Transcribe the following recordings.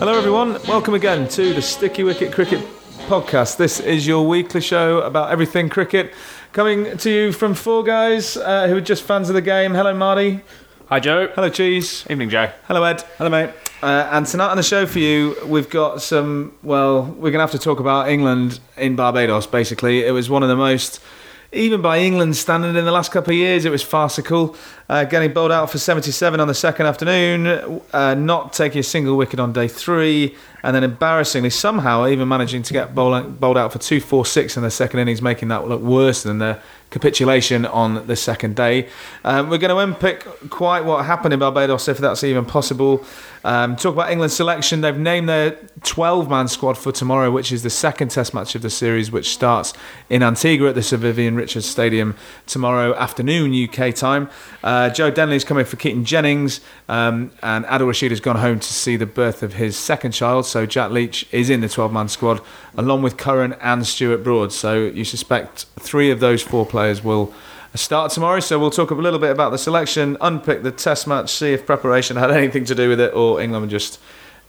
Hello, everyone. Welcome again to the Sticky Wicket Cricket Podcast. This is your weekly show about everything cricket, coming to you from four guys uh, who are just fans of the game. Hello, Marty. Hi, Joe. Hello, Cheese. Evening, Joe. Hello, Ed. Hello, mate. Uh, and tonight on the show for you, we've got some. Well, we're going to have to talk about England in Barbados. Basically, it was one of the most, even by England's standard, in the last couple of years, it was farcical. Uh, getting bowled out for 77 on the second afternoon, uh, not taking a single wicket on day three, and then embarrassingly somehow even managing to get bowled, bowled out for 246 in the second innings, making that look worse than the capitulation on the second day. Um, we're going to unpick quite what happened in Barbados, if that's even possible. Um, talk about England's selection. They've named their 12 man squad for tomorrow, which is the second test match of the series, which starts in Antigua at the Sir Vivian Richards Stadium tomorrow afternoon, UK time. Uh, Joe Denly's coming for Keaton Jennings, um, and Adil Rashid has gone home to see the birth of his second child. So Jack Leach is in the 12 man squad, along with Curran and Stuart Broad. So you suspect three of those four players will start tomorrow. So we'll talk a little bit about the selection, unpick the test match, see if preparation had anything to do with it or England were just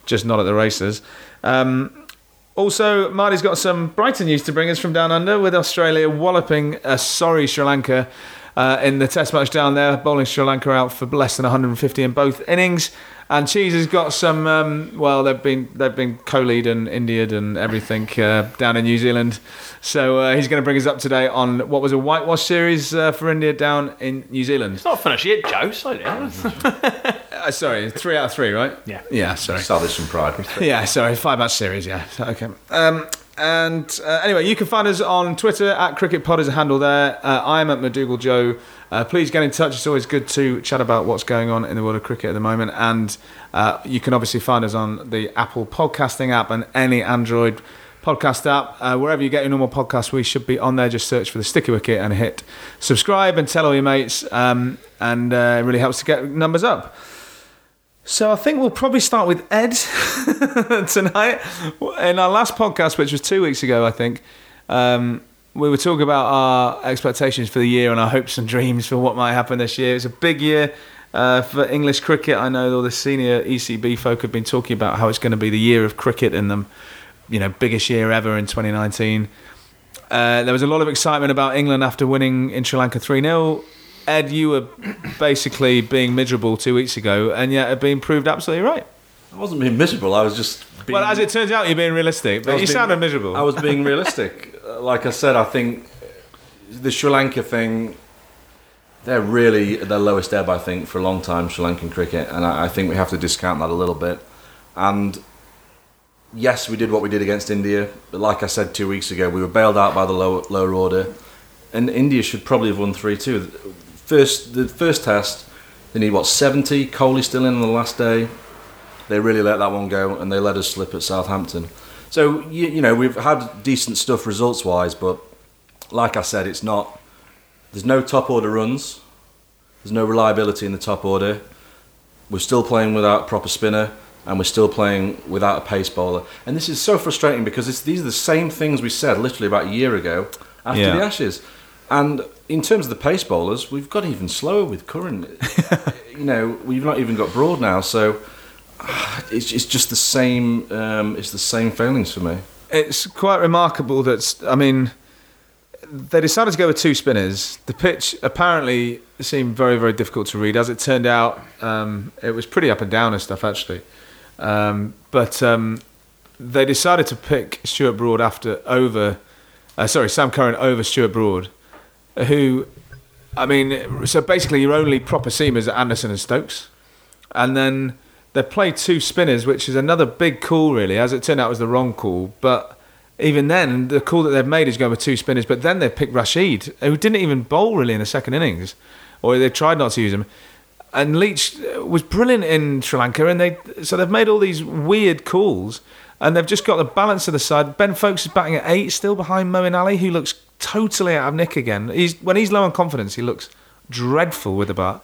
just not at the races. Um, also, Marty's got some Brighton news to bring us from down under with Australia walloping a sorry Sri Lanka uh, in the test match down there, bowling Sri Lanka out for less than 150 in both innings. And Cheese has got some. Um, well, they've been they've been co-lead and India'd and everything uh, down in New Zealand. So uh, he's going to bring us up today on what was a whitewash series uh, for India down in New Zealand. It's not finished yet, Joe. Slow down. Uh, sorry, three out of three, right? Yeah. Yeah. Sorry. Salvage some pride. Yeah, sorry, five match series. Yeah, okay. Um, and uh, anyway, you can find us on Twitter at CricketPod is a handle there. Uh, I'm at McDougal Joe. Uh, please get in touch. It's always good to chat about what's going on in the world of cricket at the moment. And uh, you can obviously find us on the Apple podcasting app and any Android podcast app. Uh, wherever you get your normal podcast, we should be on there. Just search for the Sticky Wicket and hit subscribe and tell all your mates. Um, and uh, it really helps to get numbers up. So I think we'll probably start with Ed tonight. In our last podcast, which was two weeks ago, I think, um, we were talking about our expectations for the year and our hopes and dreams for what might happen this year. It's a big year uh, for English cricket. I know all the senior ECB folk have been talking about how it's going to be the year of cricket and them, you know, biggest year ever in 2019. Uh, there was a lot of excitement about England after winning in Sri Lanka 3 0. Ed, you were basically being miserable two weeks ago, and yet have been proved absolutely right. I wasn't being miserable. I was just being, Well, as it turns out, you're being realistic, but you being- sounded miserable. I was being realistic. Uh, like I said, I think the Sri Lanka thing. They're really at their lowest ebb, I think, for a long time, Sri Lankan cricket, and I, I think we have to discount that a little bit. And yes, we did what we did against India, but like I said two weeks ago, we were bailed out by the lower, lower order, and India should probably have won three two. First, the first test, they need what seventy. Kohli still in on the last day. They really let that one go, and they let us slip at Southampton. So you, you know we've had decent stuff results wise, but like I said, it's not. There's no top order runs. There's no reliability in the top order. We're still playing without a proper spinner, and we're still playing without a pace bowler. And this is so frustrating because it's, these are the same things we said literally about a year ago after Yeah. the Ashes. And in terms of the pace bowlers, we've got even slower with Curran. you know, we've not even got Broad now, so it's, it's just the same. Um, it's the same failings for me. it's quite remarkable that I mean they decided to go with two spinners. The pitch apparently seemed very very difficult to read. As it turned out, um, it was pretty up and down and stuff actually. Um, but um, they decided to pick Stuart Broad after over, uh, sorry Sam Curran over Stuart Broad, who, I mean, so basically your only proper seamers are Anderson and Stokes, and then they played two spinners, which is another big call, really. As it turned out, it was the wrong call. But even then, the call that they've made is going with two spinners. But then they've picked Rashid, who didn't even bowl really in the second innings, or they tried not to use him. And Leach uh, was brilliant in Sri Lanka, and they so they've made all these weird calls, and they've just got the balance of the side. Ben Foakes is batting at eight, still behind Moeen Ali, who looks totally out of nick again. He's when he's low on confidence, he looks dreadful with the bat.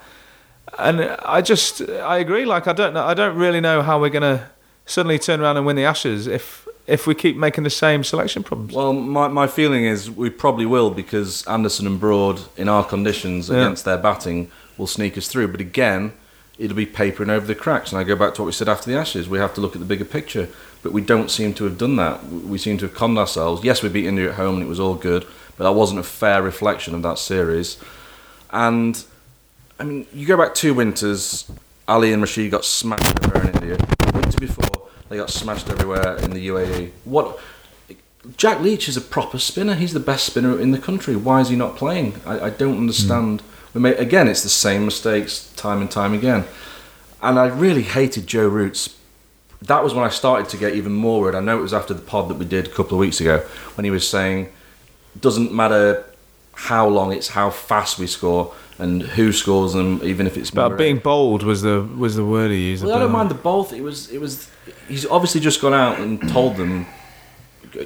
And I just I agree. Like I don't know. I don't really know how we're gonna suddenly turn around and win the Ashes if if we keep making the same selection problems. Well, my, my feeling is we probably will because Anderson and Broad, in our conditions Yeah. against their batting, will sneak us through. But again, it'll be papering over the cracks. And I go back to what we said after the Ashes. We have to look at the bigger picture. But we don't seem to have done that. We seem to have conned ourselves. Yes, we beat India at home and it was all good, but that wasn't a fair reflection of that series. And, I mean, you go back two winters, Ali and Rashid got smashed everywhere in India. The winter before, they got smashed everywhere in the UAE. What Jack Leach is a proper spinner. He's the best spinner in the country. Why is he not playing? I, I don't hmm. understand. We may, again, it's the same mistakes time and time again. And I really hated Joe Roots. That was when I started to get even more worried. I know it was after the pod that we did a couple of weeks ago when he was saying, doesn't matter how long, it's how fast we score and who scores them, even if it's But Murray. being bold was the was the word he used. Well, I don't mind the both. It was, it was. He's obviously just gone out and told them,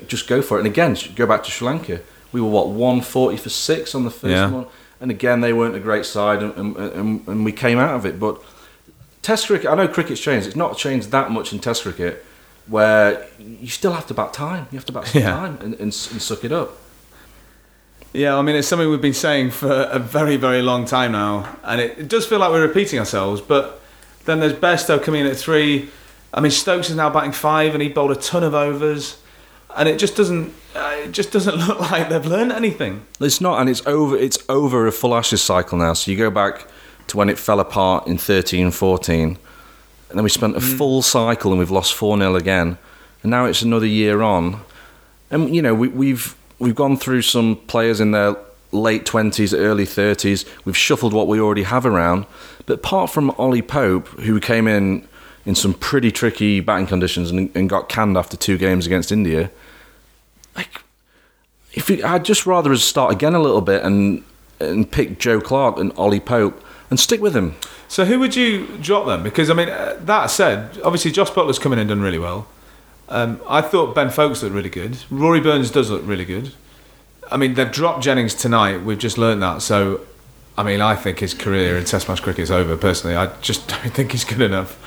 just go for it. And again, go back to Sri Lanka. We were what one forty for six on the first Yeah. one, and again they weren't a great side, and, and, and, and we came out of it. But Test cricket, I know cricket's changed. It's not changed that much in Test cricket, where you still have to bat time. You have to bat some Yeah. time and, and, and suck it up. Yeah, I mean, it's something we've been saying for a very, very long time now, and it, it does feel like we're repeating ourselves. But then there's Bairstow coming in at three. I mean, Stokes is now batting five, and he bowled a ton of overs, and it just doesn't. Uh, it just doesn't look like they've learned anything. It's not, and it's over. It's over a full Ashes cycle now. So you go back to when it fell apart in 13, 14, and then we spent a full cycle and we've lost four 0 again, and now it's another year on, and you know we, we've we've gone through some players in their late twenties, early thirties. We've shuffled what we already have around, but apart from Ollie Pope, who came in in some pretty tricky batting conditions and, and got canned after two games against India, like if I'd just rather us start again a little bit and and pick Joe Clarke and Ollie Pope and stick with him. So who would you drop then? Because I mean, uh, that said, obviously Jos Buttler's coming in and done really well. Um, I thought Ben Foakes looked really good. Rory Burns does look really good. I mean, they've dropped Jennings tonight. We've just learned that. So, I mean, I think his career in Test match cricket is over. Personally, I just don't think he's good enough.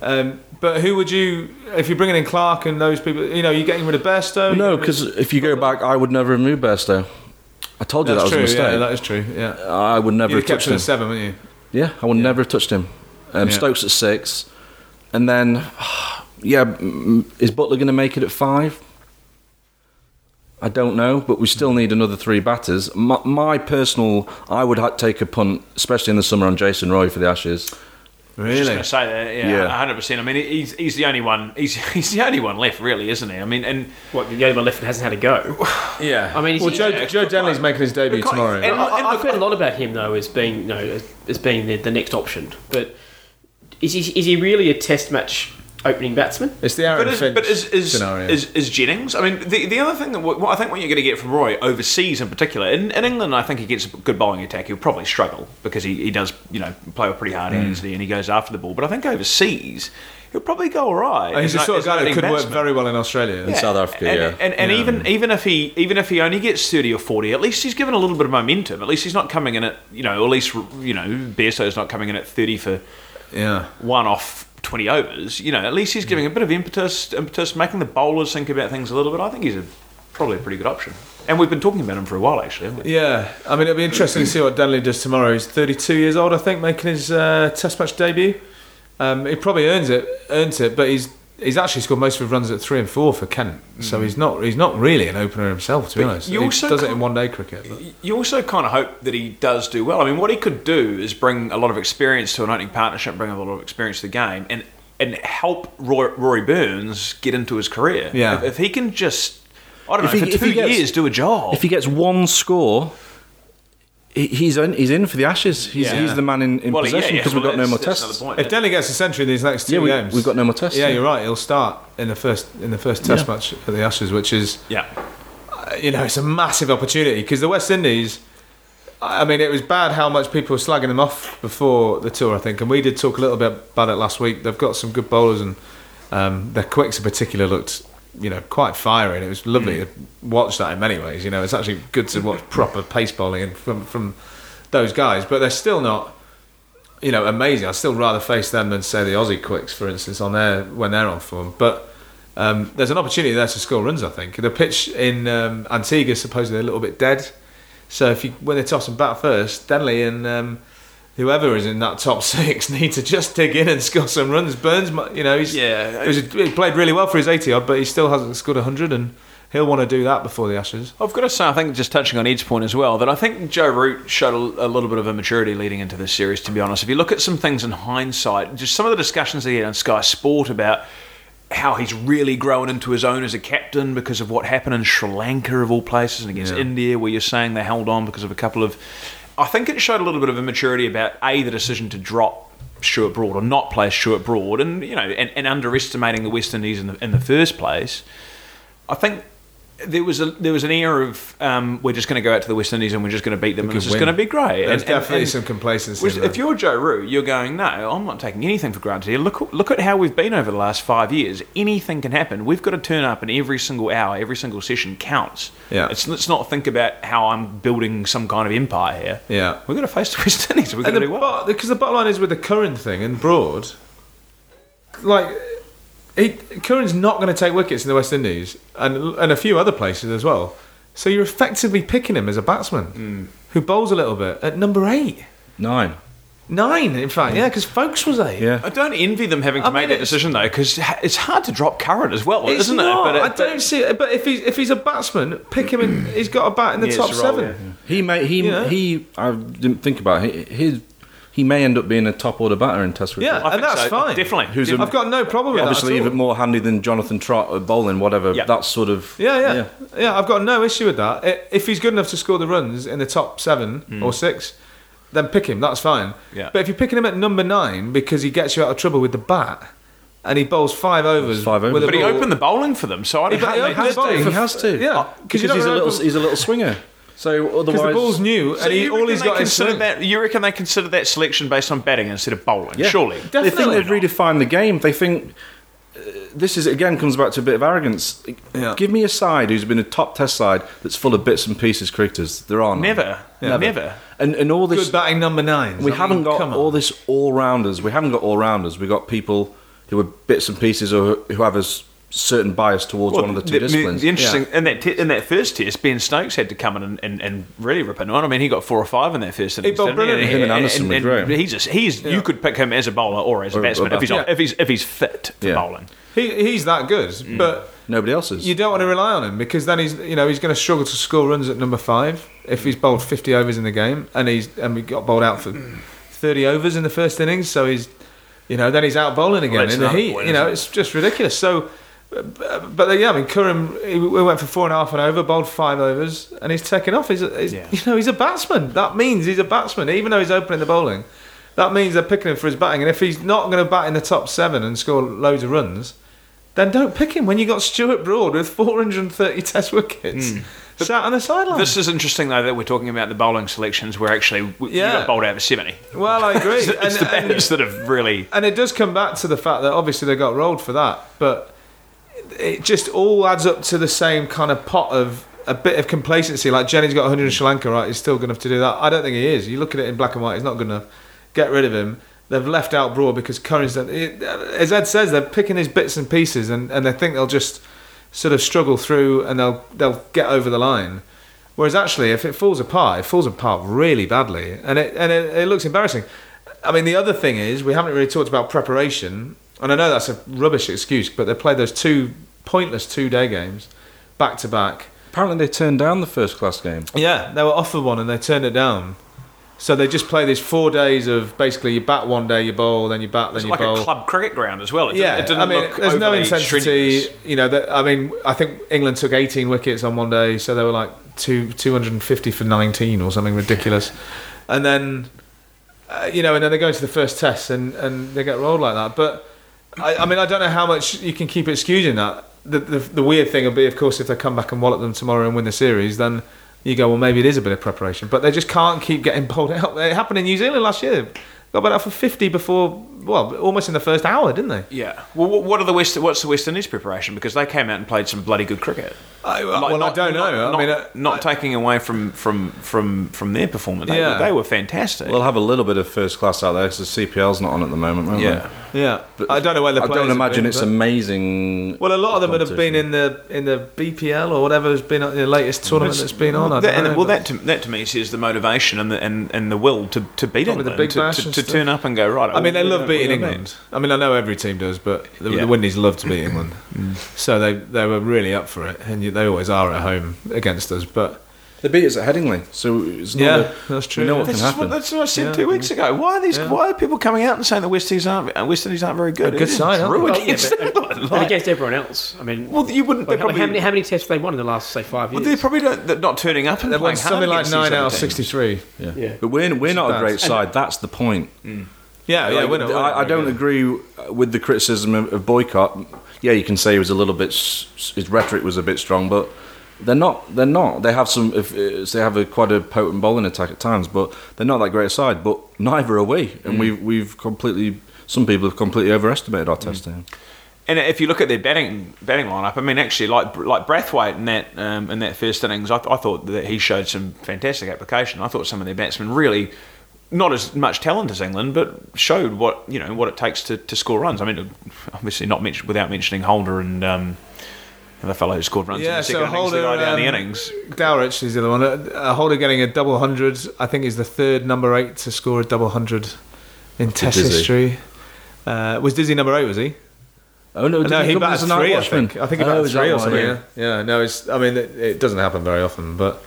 Um, but who would you, if you're bringing in Clarke and those people, you know, you're getting rid of Bairstow? No, because if you go back, I would never have moved Bairstow. I told you that's that was true. a mistake. Yeah, that is true. Yeah, I would never you'd have kept touched him him. at seven, wouldn't you? Yeah, I would Yeah. never have touched him. Um, Yeah. Stokes at six, and then yeah, mm, is Buttler going to make it at five? I don't know, but we still need another three batters. My, my personal, I would ha- take a punt, especially in the summer, on Jason Roy for the Ashes. Just Really? going to say that, yeah, Yeah. hundred percent. I mean, he's he's the only one. He's he's the only one left, really, isn't he? I mean, and What, the only one left that hasn't had a go? Yeah. I mean, well, Joe, he's- Joe Denly's making his debut But- tomorrow. and- I, I, I've heard a lot about him though as being, you know, as being the, the next option. But is he, is he really a Test match opening batsman? it's the Aaron but is, Finch but is is, scenario. is is Jennings? I mean, the the other thing that what, what I think what you're going to get from Roy overseas in particular in, in England, I think he gets a good bowling attack. He'll probably struggle because he, he does you know play with pretty hard Mm. hands and he goes after the ball. But I think overseas he'll probably go all right. Oh, he's the a- sort of guy that opening could work very well in Australia. In South Africa, and, yeah. And, and Yeah. even even if he even if he only gets thirty or forty, at least he's given a little bit of momentum. At least he's not coming in at you know, at least you know, Bairstow's not coming in at thirty for Yeah. one off twenty overs. You know, at least he's giving a bit of impetus, impetus, making the bowlers think about things a little bit. I think he's a, probably a pretty good option. And we've been talking about him for a while, actually. Yeah, I mean, it'll be interesting to see what Denly does tomorrow. He's 32 years old, I think, making his uh, Test match debut. Um, he probably earns it, earns it, but he's he's actually scored most of his runs at three and four for Kent, so mm. he's not he's not really an opener himself, to be honest. he does it in one day cricket. But. You also kind of hope that he does do well. I mean, what he could do is bring a lot of experience to an opening partnership, bring a lot of experience to the game, and and help Roy, Rory Burns get into his career. Yeah. If, if he can just, I don't If know, he- for two gets- years do a job. If he gets one score, he's in, he's in for the Ashes. He's, Yeah. he's the man in, in Well, yeah, possession yeah, because well, we've got no more tests. point. If Denly gets a century in these next two Yeah, we, games, we've got no more tests. yeah, you're right. He'll start in the first in the first Test Yeah. match at the Ashes, which is yeah. you know, it's a massive opportunity because the West Indies. I mean, it was bad how much people were slagging them off before the tour, I think, and we did talk a little bit about it last week. They've got some good bowlers, and um, their quicks in particular looked, you know, quite fiery, and it was lovely to watch that in many ways. You know, it's actually good to watch proper pace bowling from from those guys, but they're still not, you know, amazing. I'd still rather face them than say the Aussie quicks, for instance, on their when they're on form, but. Um, there's an opportunity there to score runs. I think the pitch in um, Antigua is supposedly a little bit dead. So if you when they toss and bat first, Denly and um, whoever is in that top six need to just dig in and score some runs. Burns, you know, he's Yeah. he, was, he played really well for his 80 odd, but he still hasn't scored 100, and he'll want to do that before the Ashes. I've got to say, I think just touching on Ed's point as well, that I think Joe Root showed a, a little bit of immaturity leading into this series. To be honest, if you look at some things in hindsight, just some of the discussions that he had on Sky Sport about how he's really grown into his own as a captain because of what happened in Sri Lanka of all places and against Yeah. India, where you're saying they held on because of a couple of. I think it showed a little bit of immaturity about a the decision to drop Stuart Broad or not play Stuart Broad, and you know, and, and underestimating the West Indies in the in the first place. I think there was a there was an era of um, we're just going to go out to the West Indies and we're just going to beat them and this is going to be great. There's And- and- definitely and- some complacency. which, if you're Joe Root, you're going, no, I'm not taking anything for granted here. Look, look at how we've been over the last five years. Anything can happen. We've got to turn up, and every single hour, every single session counts. Yeah. It's, let's not think about how I'm building some kind of empire here. yeah. We've got to face the West Indies. We've got to do well. because the bottom line is with the current thing and Broad, like he, Curran's not going to take wickets in the West Indies and and a few other places as well. So you're effectively picking him as a batsman Hmm. who bowls a little bit at number eight, Nine. nine, in fact, yeah, because Foakes was eight. Yeah. I don't envy them having to I make mean, that decision though, because it's hard to drop Curran as well, It's isn't not. it? But it- I don't see it. But if he's if he's a batsman, pick him. in He's got a bat in the Yeah, top it's a role, seven. He may he Yeah. he. I didn't think about it. He, his, he may end up being a top order batter in Test cricket. Yeah, I and think that's so. fine. Definitely. Who's a- I've got no problem with Obviously, that. at all. even more handy than Jonathan Trott at bowling, whatever. Yeah. That sort of. Yeah, yeah, yeah, I've got no issue with that. If he's good enough to score the runs in the top seven hmm. or six, then pick him. That's fine. Yeah. But if you're picking him at number nine because he gets you out of trouble with the bat, and he bowls five overs, Five overs. with a But he opened the bowling for them, so I don't He- think he they opened did the bowling do. He has to. Yeah, uh, because he's a little he's a little swinger. So otherwise, because the ball's new So and he, you all reckon he's they got is consider swing. that. You reckon they consider that selection based on batting instead of bowling? Yeah. Surely. they think they've redefined the game. They think uh, this is again comes back to a bit of arrogance. Yeah. Give me a side who's been a top Test side that's full of bits and pieces cricketers. There are none. Never. Never. Never. And and all this Good batting number nine. we haven't got all this all rounders. We haven't got all rounders. We got people who are bits and pieces or who have a s- certain bias towards one of the two the, disciplines. The interesting in that te- in that first test, Ben Stokes had to come in and, and, and really rip it on. I mean, he got four or five in that first innings. bowled didn't he? brilliantly. Him and Anderson were great. He's a, he's you could pick him as a bowler or as a Or- or batsman if he's on, batsman. if he's if he's fit for Yeah. bowling. He, he's that good, Mm. but Nobody else is. you don't want to rely on him because then he's you know he's going to struggle to score runs at number five if he's bowled 50 overs in the game and he's and we got bowled out for 30 overs in the first innings so he's you know then he's out bowling again that's in the heat point, you know isn't it's just ridiculous so but, but yeah I mean Curran he, we went for four and a half and over bowled five overs and he's taken off he's, he's Yeah. you know he's a batsman that means he's a batsman even though he's opening the bowling that means they're picking him for his batting and if he's not going to bat in the top seven and score loads of runs then don't pick him when you got Stuart Broad with 430 Test wickets hmm. sat on the sideline. This is interesting though that we're talking about the bowling selections where actually you Yeah. got bowled out for seventy. well, I agree, It's, and, the batters that have really. and it does come back to the fact that obviously they got rolled for that, but it just all adds up to the same kind of pot of a bit of complacency. Like Jenny's got 100 in Sri Lanka, right? He's still good enough to do that. I don't think he is. You look at it in black and white, he's not good enough. Get rid of him. They've left out Broad because Curran's done. It, as Ed says, they're picking his bits and pieces, and, and they think they'll just sort of struggle through and they'll they'll get over the line. Whereas actually, if it falls apart, it falls apart really badly, and it and it, it looks embarrassing. I mean, the other thing is we haven't really talked about preparation, and I know that's a rubbish excuse, but they played those two pointless two-day games back to back. Apparently, they turned down the first class game. Yeah, they were offered one and they turned it down. So they just play these four days of basically you bat one day, you bowl, then you bat, then It's you like bowl. a club cricket ground as well. It Yeah, didn't, it didn't I mean, look there's no overly intensity. strenuous. You know, that, I mean, I think England took 18 wickets on one day, so they were like two 250 for 19 or something ridiculous. And then, uh, you know, and then they go into the first test and, and they get rolled like that. But I, I mean, I don't know how much you can keep excusing that. The, the, the weird thing would be, of course, if they come back and wallop them tomorrow and win the series, then you go, well, maybe it is a bit of preparation. But they just can't keep getting bowled out. It happened in New Zealand last year. Got bowled out for 50 before well, almost in the first hour, didn't they? Yeah. Well, what- what are the West? What's the West Indies preparation? Because they came out and played some bloody good cricket. I, Like, well, I don't know. Not, I mean, uh, not taking away from from from from their performance. They, Yeah. they were fantastic. We'll have a little bit of first class out there because the CPL's not on at the moment, won't yeah. yeah, I don't know where the they? I don't imagine been, it's amazing. Well, a lot of them would have been in the in the BPL or whatever has been in the latest tournament that's been on. I That- don't and- know, well, that to, that to me says the motivation and the and, and the will to, to beat Probably the big to, to, to turn up and go right. I mean, they love gonna- beating we're gonna England. I mean, I know every team does, but the, Yeah. the Windies love to beat England, mm. so they they were really up for it, and they always are at home against us. But They beat us at Headingley, so it's not yeah, a- that's true. we know what This can is what, happen. that's what I said Yeah. two weeks ago. Why are these? Yeah. Why are people coming out and saying the West Indies aren't West Indies aren't very good? A good It is sign, true they? Well, yeah, against but, England. but Like- against everyone else. I mean, well, you wouldn't. like, probably, how, many, how many tests have they won in the last say five well, years? they probably don't, they're not turning up and They won playing something like nine out of sixty-three. Yeah. Yeah. But we're, we're not a bad. great side. That's the point. Mm. Yeah, yeah. Like, we're not- we're I, I don't agree with the criticism of, of boycott. Yeah, you can say he was a little bit. His rhetoric was a bit strong, but they're not. They're not. They have some. If, they have a quite a potent bowling attack at times, but they're not that great a side. But neither are we, Mm. and we've we've completely. Some people have completely overestimated our test team. And if you look at their batting batting lineup, I mean, actually, like like Brathwaite in that um, in that first innings, I, th- I thought that he showed some fantastic application. I thought some of their batsmen really not as much talent as England, but showed what you know what it takes to, to score runs. I mean, obviously not mention, without mentioning Holder and um, the fellow who scored runs in Yeah, the second so innings, the Holder guy down the um, innings. Dowrich is the other one. Uh, Holder getting a double hundred. I think he's the third number eight to score a double hundred in Test Dizzy. history. Uh, was Dizzy number eight? Was he? Oh no, no, he batted three. I think. I think he oh, batted is three or something. Yeah. Yeah. yeah. No, it's. I mean, it, it doesn't happen very often, but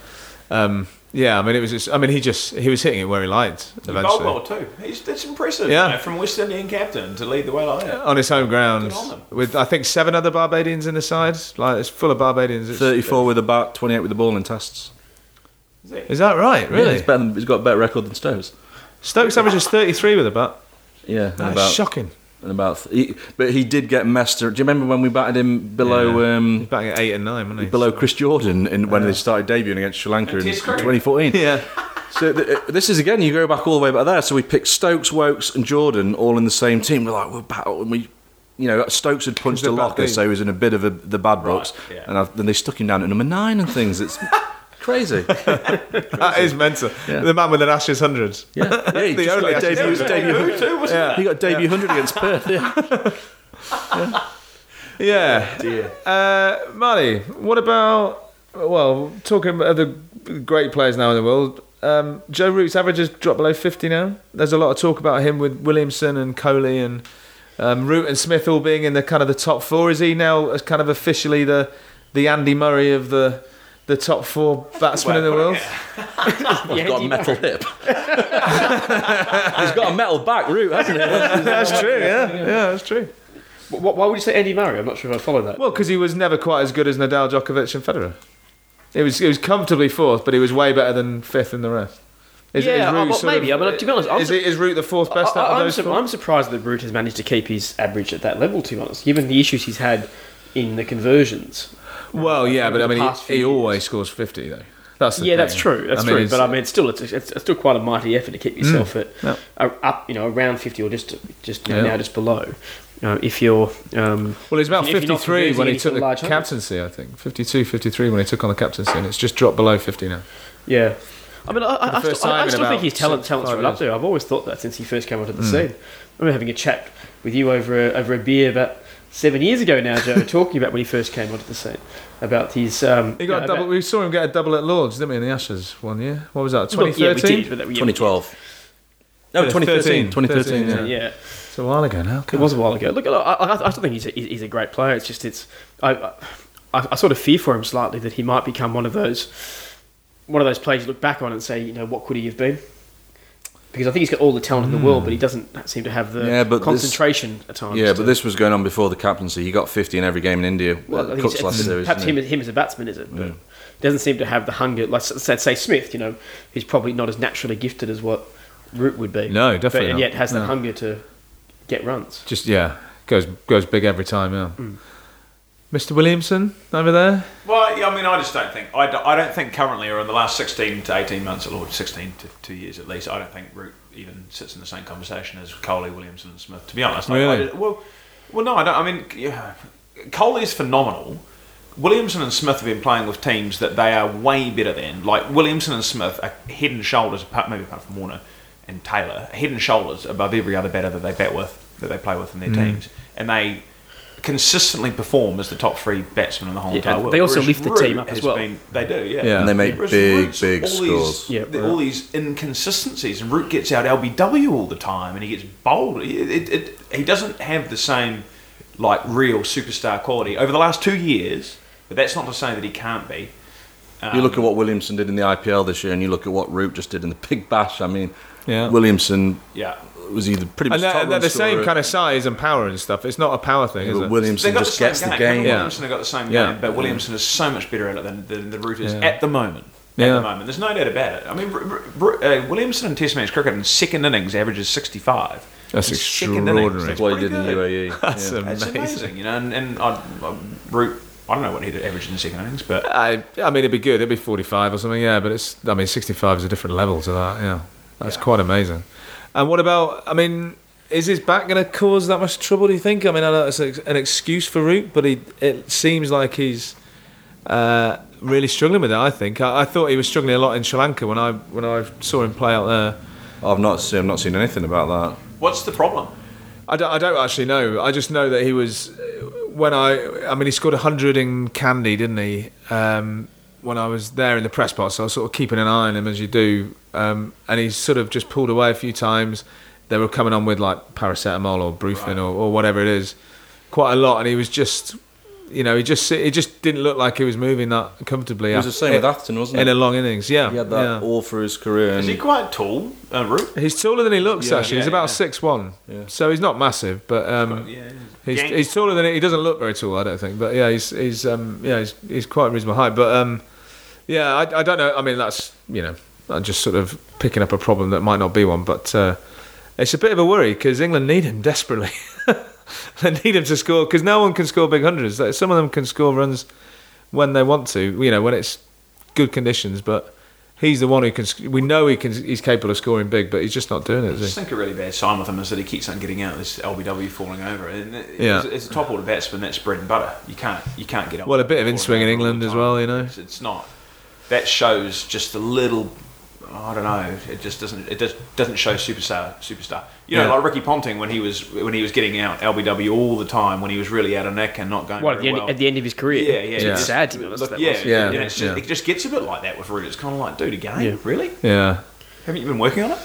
um, yeah. I mean, it was. Just, I mean, he just he was hitting it where he liked He bowled eventually well too. He's, that's impressive. Yeah. you know, from West Indian captain to lead the way like that. on his home ground Good with I think seven other Barbadians in the side. Like it's full of Barbadians. It's, Thirty-four with the bat, twenty-eight with the ball in tests. Is that right? Yeah, Really? he's, better than, he's got a better record than Stokes. Stokes averages thirty three with a bat. Yeah, That's shocking. And about. He, but he did get messed. Do you remember when we batted him below? Yeah. Um, He's batting at eight and nine, wasn't he? below Chris Jordan in, when they started debuting against Sri Lanka in 2014. Yeah. So th- uh, this is again, you go back all the way back there. So we picked Stokes, Woakes, and Jordan all in the same team. We're like, we're battle, and we, you know, Stokes had punched a locker, so he was in a bit of a, the bad books, yeah. and then they stuck him down at number nine and things. It's crazy. That is mental. Yeah. The man with an Ashes hundred. Yeah, yeah he The just only got a Ashes debut, hundred. debut, Who too, wasn't Yeah. he got a debut hundred against Perth. Yeah. Yeah. Uh, Marty, what about well, talking about the great players now in the world? Um, Joe Root's average has dropped below fifty now. There's a lot of talk about him with Williamson and Kohli and um, Root and Smith all being in the kind of the top four. Is he now as kind of officially the the Andy Murray of the the top four batsmen in the world? He's got a metal hip. He's got a metal back root, hasn't he? that's true. Yeah, yeah, that's true. Why would you say Andy Murray? I'm not sure if I follow that. Well, because he was never quite as good as Nadal, Djokovic, and Federer. It was it was comfortably fourth, but he was way better than fifth in the rest. Is, Yeah, Root well, maybe. of- I mean, to be honest, I'm is, su- it, is Root the fourth best I, out of am those su- four? I'm surprised that Root has managed to keep his average at that level. To be honest, given the issues he's had in the conversions. Well, yeah, but I mean, he, he always scores fifty though. That's yeah, thing. that's true. That's I mean, true. But I mean, it's still it's, it's, it's still quite a mighty effort to keep yourself at yeah. up, you know, around fifty or just just Yeah. now just below. Uh, if you're um, well, he's about if you're not fifty-three when he took the of large hundreds. captaincy. I think 52, 53 when he took on the captaincy, and it's just dropped below fifty now. Yeah. I mean, I, I, I still, I, I still think his talent, six, talent's right up there. I've always thought that since he first came onto the Mm. scene. I remember having a chat with you over a, over a beer about seven years ago now, Joe, talking about when he first came onto the scene about his. Um, He you got know, a double. about- We saw him get a double at Lords, didn't we, in the Ashes one year? What was that? well, Twenty yeah, we thirteen. did, but that- yeah, 2012. No, 2013. 2013, 2013. yeah. Yeah. Yeah, It's a while ago now. it was a while ago. Look, I, I, I still think he's a, he's a great player. It's just it's I, I I sort of fear for him slightly that he might become one of those one of those players you look back on and say, you know, what could he have been? Because I think he's got all the talent in the world, but he hmm. doesn't seem to have the Yeah, but this- concentration at times. Yeah, but this was going on before the captaincy. He got 50 in every game in India. Well, I Well, think Cook's it's, last it's series. perhaps him, as- him as a batsman, is it? But Yeah. doesn't seem to have the hunger. Like say, say Smith, you know, he's probably not as naturally gifted as what Root would be. No, but, definitely and yet has the No. hunger to get runs. Just yeah, goes goes big every time. Yeah. Hmm. Mr. Williamson over there. Well, yeah, I mean, I just don't think I, don't- I don't think currently or in the last sixteen to eighteen months, or sixteen to two years at least, I don't think Root even sits in the same conversation as Kohli, Williamson, and Smith. To be honest, Like, Really? I- well, well, no, I don't. I mean, yeah, Kohli is phenomenal. Williamson and Smith have been playing with teams that they are way better than. Like Williamson and Smith are head and shoulders, apart, maybe apart from Warner and Taylor, head and shoulders above every other batter that they bat with, that they play with in their mm. teams, and they consistently perform as the top three batsmen in the whole Yeah, entire world. they also Whereas lift the Root team up as well. been- they do, yeah. Yeah. And they make Whereas big, Root's big all scores. These, Yeah, right. all these inconsistencies, and Root gets out LBW all the time, and he gets bowled. It, it, it, he doesn't have the same like real superstar quality over the last two years. But that's not to say that he can't be. Um, you look at what Williamson did in the IPL this year, and you look at what Root just did in the Big Bash. I mean, Yeah. Williamson yeah. Was either pretty much And they're, they're the same kind of size and power and stuff. It's not a power thing, is it? Williamson They've got just the same gets game. the game. Yeah. Williamson have got the same Yeah. game, but Williamson is so much better at it than, than the Root is Yeah. at the moment. At the moment, there's no doubt about it. I mean, R- R- R- uh, Williamson in Test match cricket in second innings averages 65. That's In extraordinary. innings, That's what he did in the. UAE. That's yeah. It's amazing. amazing, you know. And, and I, I, Root, I don't know what he did average in the second innings, but I, I mean, it'd be good. It'd be 45 or something, yeah. But it's, I mean, 65 is a different level to that, yeah. That's Yeah. quite amazing. And what about, I mean, is his back going to cause that much trouble, do you think? I mean, I know it's an excuse for Root, but he, it seems like he's uh, really struggling with it, I think. I, I thought he was struggling a lot in Sri Lanka when I, when I saw him play out there. I've not seen, I've not seen anything about that. what's the problem? I don't, I don't actually know. I just know that he was when I. I mean, he scored hundred in Kandy, didn't he? Um, when I was there in the press box, so I was sort of keeping an eye on him as you do. Um, and he sort of just pulled away a few times. They were coming on with like paracetamol or brufen or, or whatever it is, quite a lot. And he was just, you know, he just it just didn't look like he was moving that comfortably. It was the same with Atherton, wasn't it? in it? a long innings. Yeah, He had that yeah. all through his career. Is he quite tall, uh, Root? He's taller than he looks. Yeah, actually, he's about yeah. six one. Yeah. So he's not massive, but um, yeah. He's, Gang- he's taller than he, he doesn't look very tall, I don't think. But yeah, he's he's um, yeah he's, he's quite reasonable height. But um, yeah, I, I don't know. I mean, that's you know, I'm just sort of picking up a problem that might not be one. But uh, it's a bit of a worry because England need him desperately. they need him to score because no one can score big hundreds. Some of them can score runs when they want to, you know, when it's good conditions. But he's the one who can. We know he can. He's capable of scoring big, but he's just not doing it. I just think a really bad sign with him is that he keeps on getting out this LBW falling over. And it- Yeah. as a top order batsman, that's bread and butter. You can't you can't get Well, a bit of in over all England as well, you know. It's, it's not. That shows just a little. I don't know. It just doesn't. It just doesn't show superstar. Superstar. You know, Yeah. like Ricky Ponting when he was when he was getting out LBW all the time when he was really out of neck and not going. What, at very the, end, well. at the end of his career? Yeah, yeah, It's yeah. sad to be honest. Look, that yeah, was. Yeah, and it's just, yeah. it just gets a bit like that with Root. It's kind of like, dude, again, Yeah. really? Yeah. Haven't you been working on it?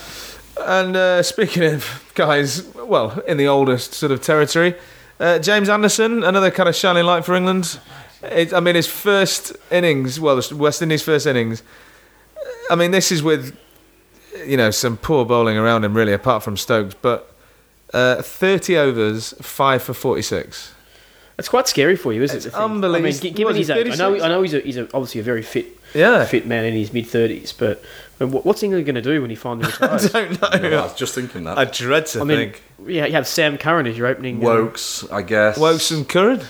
And uh, speaking of guys, well, in the oldest sort of territory, uh, James Anderson, another kind of shining light for England. It, I mean, his first innings, well, West Indies' first innings. I mean, this is with, you know, some poor bowling around him, really, apart from Stokes. But uh, 30 overs, five for 46. That's quite scary for you, isn't It's it? unbelievable. I mean, gi- given Was his age, I know, I know he's, a, he's a, obviously a very fit, Yeah. fit man in his mid thirties, but I mean, what's England going to do when he finally retires? I don't know. I know. was just thinking that. I dread to I mean, think. yeah, you have Sam Curran as your opening. Woakes, I guess. Woakes and Curran.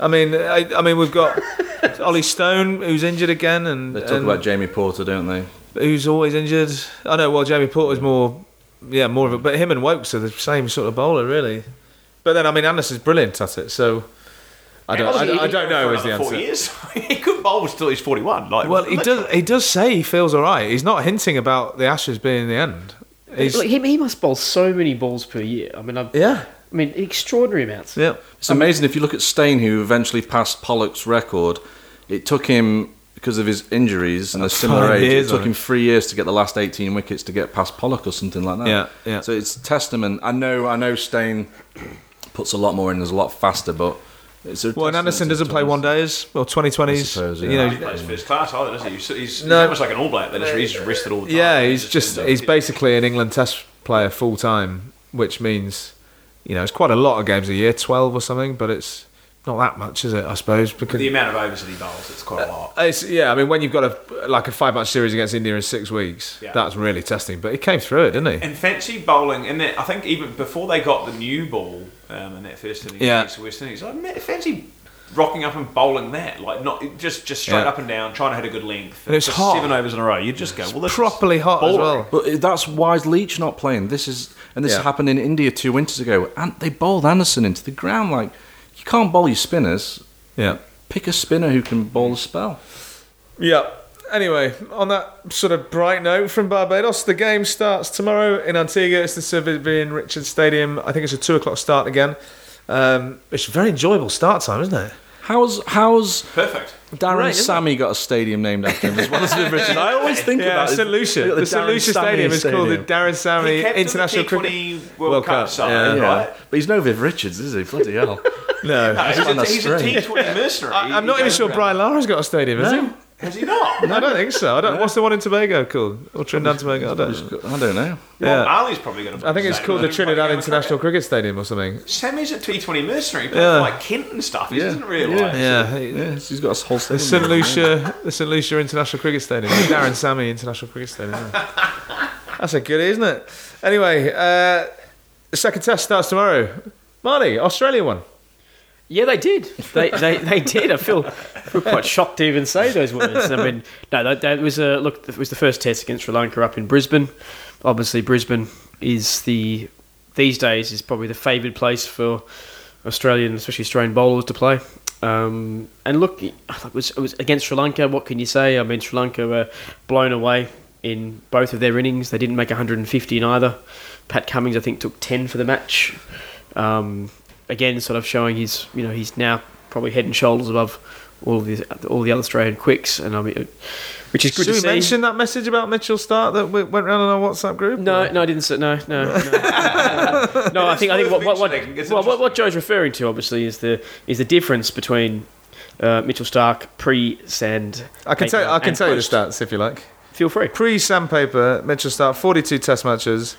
I mean, I, I mean, we've got Ollie Stone, who's injured again, and They talk and- about Jamie Porter, don't they? who's always injured. I know. Well, Jamie Porter's more, yeah, more of a. But him and Woakes are the same sort of bowler, really. But then, I mean, Anderson's brilliant at it. So I don't. I, don't- I don't know is the answer. Years. he could bowl till he's forty-one. Like, Well, he does. He does say he feels all right. He's not hinting about the Ashes being the end. He's, Like, he, he must bowl so many balls per year. I mean, I, yeah, I mean, extraordinary amounts. yeah. It's amazing if you look at Steyn, who eventually passed Pollock's record. It took him because of his injuries and the That's similar five age. years It took him it. three years to get the last eighteen wickets to get past Pollock or something like that. Yeah, yeah. So it's a testament. I know. I know. Steyn puts a lot more in. Is a lot faster, but it's a Well, and Anderson doesn't play one days. Well, twenty twenties. suppose, You know, he plays first class either, doesn't he? He's, he's, No. he's almost like an All Black. That is, he's just rested all the time. Yeah, he's just ends up- he's basically an England Test player full time, which means you know it's quite a lot of games a year, twelve or something, but it's not that much, is it? I suppose because the amount of overs that he bowls. It's quite a lot. it's, yeah, I mean when you've got a like a five match series against India in six weeks, Yeah. that's really testing. But he came through it, didn't he? And fancy bowling, and I think even before they got the new ball um, in that first inning Yeah. against West Indies, I fancy rocking up and bowling that, like not just just straight Yeah. up and down, trying to hit a good length. And it's for hot. seven overs in a row. You just go, well, this properly hot as well. But that's why is Leach not playing. This is and this Yeah. happened in India two winters ago, and they bowled Anderson into the ground. Like you can't bowl your spinners. Yeah. Pick a spinner who can bowl a spell. Yeah. Anyway, on that sort of bright note from Barbados, the game starts tomorrow in Antigua. It's the Sir Vivian Richards Stadium. I think it's a two o'clock start again. Um, it's a very enjoyable start time, isn't it? How's how's Perfect. Darren Great, isn't Sammy got a stadium named after him as well as Richard? I always think Yeah, about it. St Lucia. They The St Lucia Sammy Stadium is called the Stadium. Darren He Sammy International Cricket T20 World, World Cup, Cup, side, yeah. Yeah, right? but he's no Viv Richards, is he? Bloody hell! No, No, he's, find a, that he's a strange. T20 mercenary. I, am not even sure Brian Lara's got a stadium, has he? Has he not? I don't think so. I don't. What's the one in Tobago called? Or Trinidad and Tobago? I don't. know. I don't know. Well, Yeah. Ali's probably going to. I think it's called the Trinidad International Cricket Stadium or something. Sammy's a T20 mercenary, playing Yeah. like Kent and stuff. He Yeah. doesn't realise. Yeah, Yeah, he's got a whole The stadium. St Lucia, the St Lucia International Cricket Stadium, Darren Sammy International Cricket Stadium. yeah. That's a good, isn't it? Anyway, uh, the second test starts tomorrow. Marty, Australia won. Yeah, they did. They, they, they did. I feel, feel quite shocked to even say those words. I mean, no, that, that was a look. It was the first test against Sri Lanka up in Brisbane. Obviously, Brisbane is the these days is probably the favoured place for Australian, especially Australian bowlers to play. Um, and look, it was, it was against Sri Lanka. What can you say? I mean, Sri Lanka were blown away in both of their innings. They didn't make 150 in either. Pat Cummins, I think, took 10 for the match. Um, again, sort of showing he's you know he's now probably head and shoulders above all the all the other Australian quicks, and I mean, which is good Should to we see. mention that message about Mitchell Starc that went round on our WhatsApp group? No, no, I didn't say no, no, no. no, I think I think what what what, well, what, what. Joe's referring to obviously is the is the difference between uh, Mitchell Starc pre sand. I can tell. I can tell you the stats if you like. Feel free. Pre sandpaper, Mitchell Starc 42 Test matches,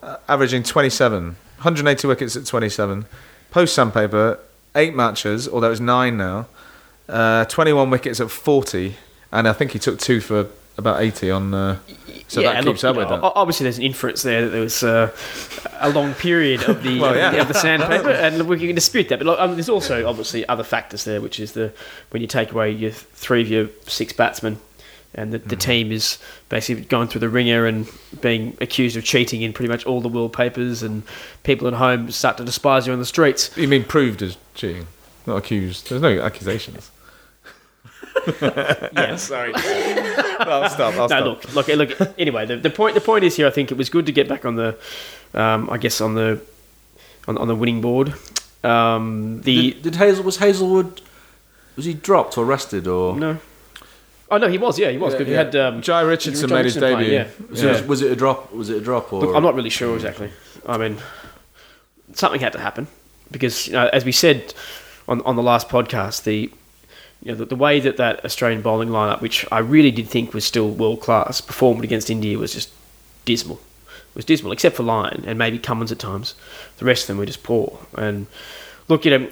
uh, averaging 27, 180 wickets at 27. Post sandpaper, eight matches, although it's nine now, uh, 21 wickets at 40, and I think he took two for about 80 on. Uh, so that keeps look, up with know, that. Obviously, there's an inference there that there was uh, a long period of the Well, yeah. of the sandpaper, and we can dispute that. But look, um, there's also obviously other factors there, which is the when you take away your three of your six batsmen, and the, Mm-hmm. the team is basically going through the ringer and being accused of cheating in pretty much all the world papers, and people at home start to despise you on the streets. You mean proved as cheating, not accused? There's no accusations. Yeah. Sorry. I'll stop. I'll no, look, look, look. Anyway, the, the point the point is here. I think it was good to get back on the, um, I guess on the, on, on the winning board. Um, the Did, did Hazel was Hazlewood? Was he dropped or rested or? no, oh no, he was. Yeah, he was. Yeah. You had um, Jhye Richardson made his Richardson playing, debut. yeah. So was, was it a drop? Was it a drop or? Look, I'm not really sure exactly. I mean, something had to happen because, you know, as we said on on the last podcast, the you know the, the way that that Australian bowling lineup, which I really did think was still world class, performed against India was just dismal. It was dismal, except for Lyon and maybe Cummins at times. The rest of them were just poor. And look, you know,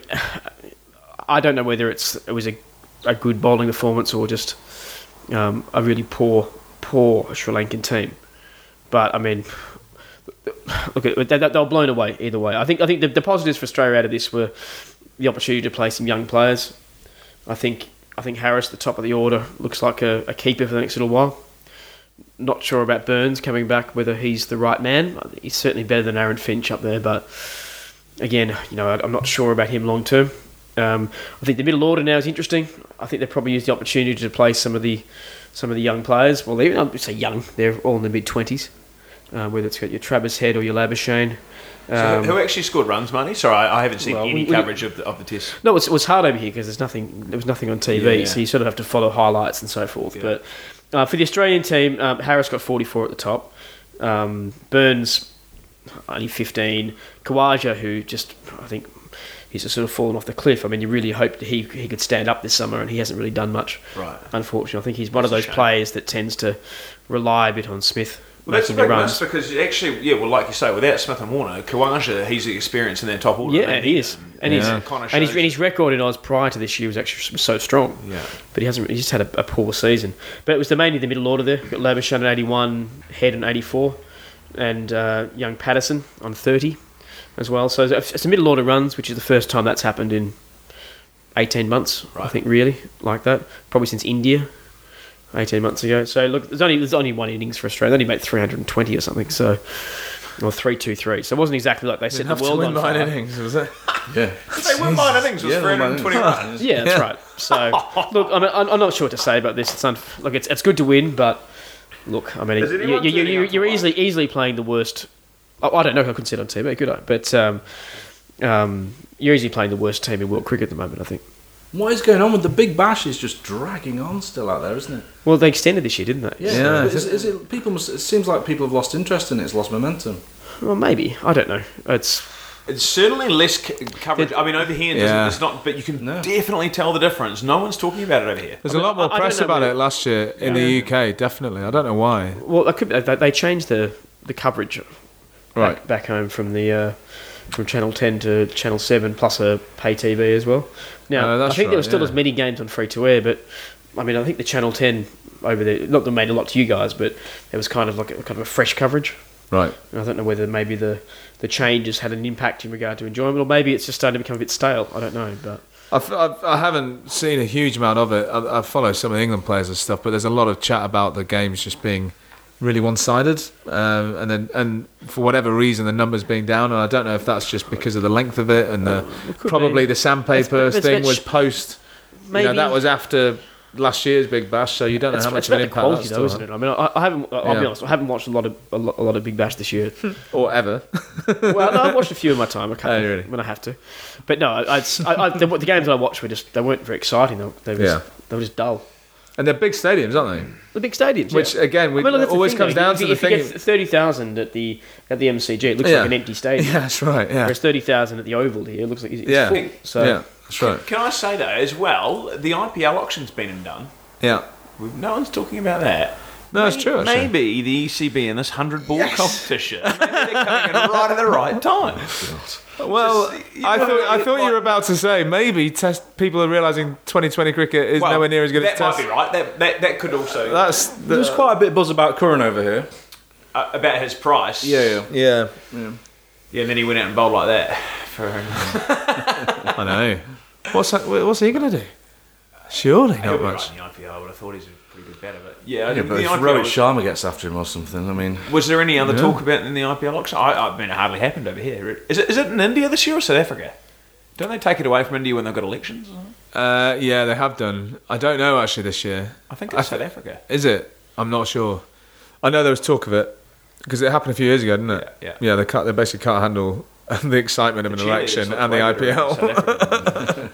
I don't know whether it's it was a, a good bowling performance or just um, a really poor poor Sri Lankan team. But I mean, look, they, they were blown away either way. I think I think the, the positives for Australia out of this were the opportunity to play some young players. I think I think Harris, the top of the order, looks like a, a keeper for the next little while. Not sure about Burns coming back, whether he's the right man. He's certainly better than Aaron Finch up there, but again, you know, I'm not sure about him long term. Um, I think the middle order now is interesting. I think they probably used the opportunity to play some of the some of the young players. Well, they, I'd say young; they're all in the mid twenties. Uh, whether it's got your Travis Head or your Labuschagne. So Um, who actually scored runs, Money? Sorry, I, I haven't seen Well, any we- we- coverage of the, of the test. No, it's, it was hard over here because there's nothing. There was nothing on TV, Yeah, yeah. so you sort of have to follow highlights and so forth. Yeah. But uh, for the Australian team, um, Harris got 44 at the top. Um, Burns only 15. Khawaja, who just I think he's just sort of fallen off the cliff. I mean, you really hoped he he could stand up this summer, and he hasn't really done much. Right. Unfortunately, I think he's one of those players that tends to rely a bit on Smith Well, that's a big runs. because actually, yeah, well, like you say, without Smith and Warner, Khawaja, he's the experience in their top order. Yeah, he is, and Yeah. he's Kinda and his, and his record in Oz prior to this year was actually so strong. Yeah. but he hasn't. He just had a, a poor season. But it was the mainly the middle order there. We've got Labuschagne at 81, Head at 84, and uh, young Patterson on 30 as well. So it's it's a middle order runs, which is the first time that's happened in 18 months, I think, really, like that. Probably since India, 18 months ago. So, look, there's only, there's only one innings for Australia. They only made 320 or something, so. Or 323. So it wasn't exactly like they said the Enough to world win on nine fire. innings, was it? Yeah. They won nine innings. It was Yeah, well, man. 320 runs. Yeah, that's right. So, look, I'm, I'm I'm not sure what to say about this. It's un- look, it's, it's good to win, but look, I mean, you, anyone you, you, turning you, up to you're easily easily playing the worst. I, I don't know if I could sit on TV, could I? But um, um, you're easily playing the worst team in world cricket at the moment. I think. What is going on with the Big Bash? Is just dragging on still out there, isn't it? Well, they extended this year, didn't they? Yeah. Yeah. Is, is it people? Must, it seems like people have lost interest in it. It's lost momentum. Well, maybe. I don't know. It's It's certainly less c- coverage. I mean, over here, Yeah. it's not, but you can No. definitely tell the difference. No one's talking about it over here. There's I a mean, lot more I- I press know about it last year in the UK, definitely. I don't know why. well, it could be, they, they changed the the coverage Right. back, back home from the uh, from Channel 10 to Channel 7 plus a pay TV as well. Now, Uh, I think there were still yeah. as many games on free to air, but I mean, I think the Channel 10 over there, not that made a lot to you guys, but it was kind of like a, kind of a fresh coverage. Right. And I don't know whether maybe the, the changes had an impact in regard to enjoyment, or maybe it's just starting to become a bit stale. I don't know, but I've, I've, I haven't seen a huge amount of it. I, I follow some of the England players and stuff, but there's a lot of chat about the games just being really one-sided, um, and then and for whatever reason the numbers being down. And I don't know if that's just because of the length of it and the probably be. the sandpaper It's- it's thing was post. maybe You know, that was after last year's Big Bash, so you don't know it's, how much of an impact quality, though, isn't it? I mean, I, I haven't. I'll be honest. I haven't watched a lot of a lot, a lot of Big Bash this year. or ever. well, no, I've watched a few in my time. I can't, Oh, really? when I have to. But no, I, I, I, the, the games I watched were just they weren't very exciting. They, they, were, Yeah. they were just dull. And they're big stadiums, aren't they? The big stadiums. Which yeah. again, we, I mean, look, always thing, comes though. down if, to you- the if you thing. get thirty thousand at the at the MCG, it looks Yeah. like an empty stadium. yeah, that's right. Yeah, Whereas thirty thousand at the Oval here it looks like it's Yeah. full. So yeah, that's right. Can I say though, as well, the IPL auction's been and done. Yeah. We've- No one's talking about that. No, it's true, actually. Maybe the ECB in this hundred ball competition, maybe they're coming in right at the right time. Well, Just, you I know, thought I thought you were about to say maybe test people are realizing 2020 cricket is Well, nowhere near as good that as might test. be right. That, that that could also That's There's the, quite a bit of buzz about Curran over here. uh, about his price. Yeah, yeah. yeah. And then he went out and bowled like that. For I know. What's that, what's he gonna do? Surely He'll not much. right in the IPL. I would have thought he's a pretty good batter, but yeah. Yeah, the, but the if IPL Rohit was- Sharma gets after him or something, I mean, Was there any other Yeah. talk about it in the IPL auction? I, I mean, it hardly happened over here. Is it, is it in India this year or South Africa? Don't they take it away from India when they've got elections? Uh, yeah, they have done. I don't know actually this year. I think I it's thi- South Africa. Is it? I'm not sure. I know there was talk of it because it happened a few years ago, didn't it? Yeah, Yeah, they can't. They basically can't handle the excitement of an election and the way IPL.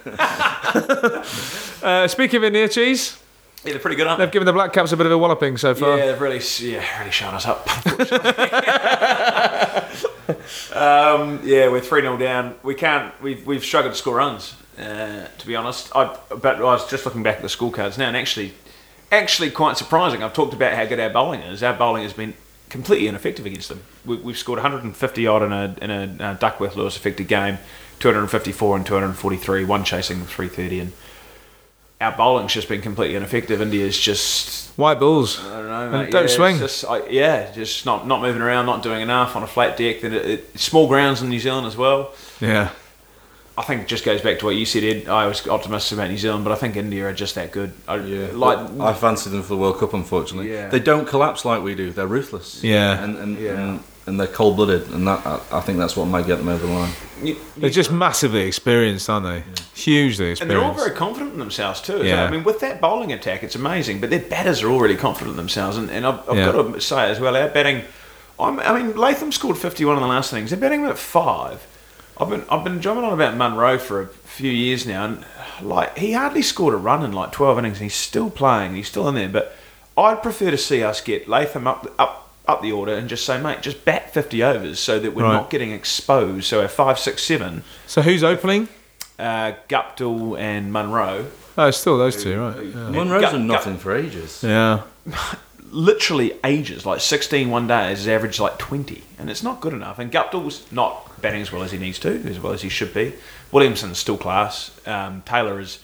Uh, speaking of India cheese, yeah, they're pretty good, aren't they've given the Black Caps a bit of a walloping so far. Yeah, they've really, yeah, really shown us up. um, yeah, we're three 0 down. We can't. We've we've struggled to score runs. Uh, to be honest, I but I was just looking back at the scorecards now, and actually, actually quite surprising. I've talked about how good our bowling is. Our bowling has been completely ineffective against them. We, we've scored 150 odd in a in a uh, Duckworth Lewis affected game, 254 and 243, one chasing 330, and our bowling's just been completely ineffective. India's just White balls. I don't know, mate. don't yeah, swing. Just, I, yeah, just not not moving around, not doing enough on a flat deck. Then it, it, small grounds in New Zealand as well. Yeah. I think it just goes back to what you said, Ed. I was optimistic about New Zealand, but I think India are just that good. I, yeah, like I fancy them for the World Cup. Unfortunately, Yeah. they don't collapse like we do. They're ruthless. Yeah. and and, Yeah. and, and they're cold blooded, and that I, I think that's what might get them over the line. you- They're just massively experienced, aren't they? Hugely experienced, and they're all very confident in themselves too. Yeah. I mean, with that bowling attack, it's amazing. But their batters are all really confident in themselves, and, and I've, I've Yeah. got to say as well, our batting. I'm, I mean, Latham scored 51 in the last innings. They're batting at five. I've been I've been drumming on about Munro for a few years now, and like he hardly scored a run in like 12 innings, and he's still playing. He's still in there, but I'd prefer to see us get Latham up up up the order and just say, mate, just bat 50 overs so that we're Right. not getting exposed. So our five, six, seven, So who's opening? uh, Guptill and Munro. Oh, still those two, right? Yeah. Munro's Gut- done nothing for ages. yeah. literally ages, like 16 one day, has averaged like 20, and it's not good enough. And Guptill's not batting as well as he needs to, as well as he should be. Williamson's still class. Um, Taylor is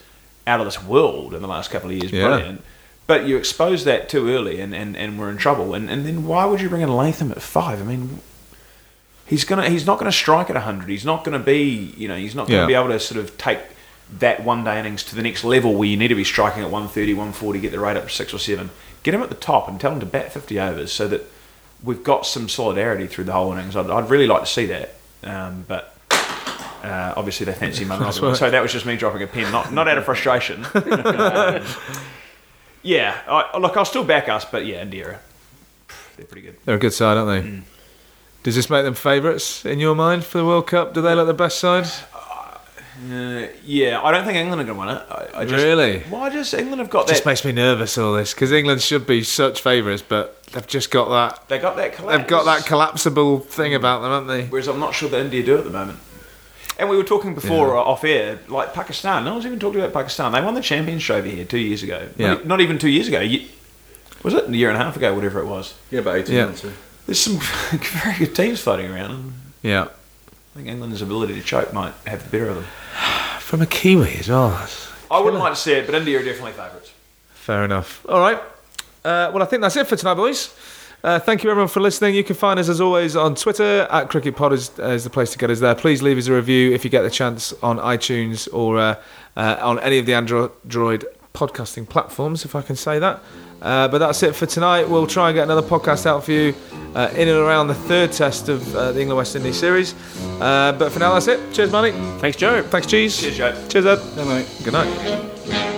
out of this world in the last couple of years, Yeah. brilliant. But you expose that too early, and, and, and we're in trouble. And, and then why would you bring in Latham at five? I mean, he's gonna he's not gonna strike at hundred. He's not gonna be you know he's not gonna Yeah. be able to sort of take that one day innings to the next level where you need to be striking at 130, 140, get the rate up to six or seven. Get him at the top and tell him to bat 50 overs so that we've got some solidarity through the whole innings. I'd, I'd really like to see that, um, but. Uh, obviously, they fancy right. So that was just me dropping a pen, not not out of frustration. Um, yeah, I, look, I'll still back us, but yeah, India, they're pretty good. They're a good side, aren't they? Mm. Does this make them favourites in your mind for the World Cup? Do they look the best side? Uh, yeah, I don't think England are going to win it. I, I just, Really? Why I just England have got Just that. makes me nervous all this because England should be such favourites, but they've just got that. They got that. Collapse. They've got that collapsible thing about them, haven't they? Whereas I'm not sure that India do at the moment. And we were talking before Yeah. uh, off air, like Pakistan. No one's even talking about Pakistan. They won the Championship over here two years ago. Yeah. Not, not even two years ago. Was it a year and a half ago? Whatever it was. Yeah, about 18 Yeah. months. yeah. There's some very good teams fighting around. Yeah. I think England's ability to choke might have the better of them. From a Kiwi as well. That's I wouldn't like to see it, but India are definitely favourites. Fair enough. All right. Uh, well, I think that's it for tonight, boys. Uh, thank you, everyone, for listening. You can find us, as always, on Twitter. At CricketPod is, is the place to get us there. Please leave us a review if you get the chance on iTunes or uh, uh, on any of the Android podcasting platforms, if I can say that. Uh, but that's it for tonight. We'll try and get another podcast out for you uh, in and around the third test of uh, the England West Indies series. Uh, but for now, that's it. Cheers, Manny. Thanks, Joe. Thanks, Cheese. Cheers, Joe. Cheers, Ed. Yeah, mate. Good night.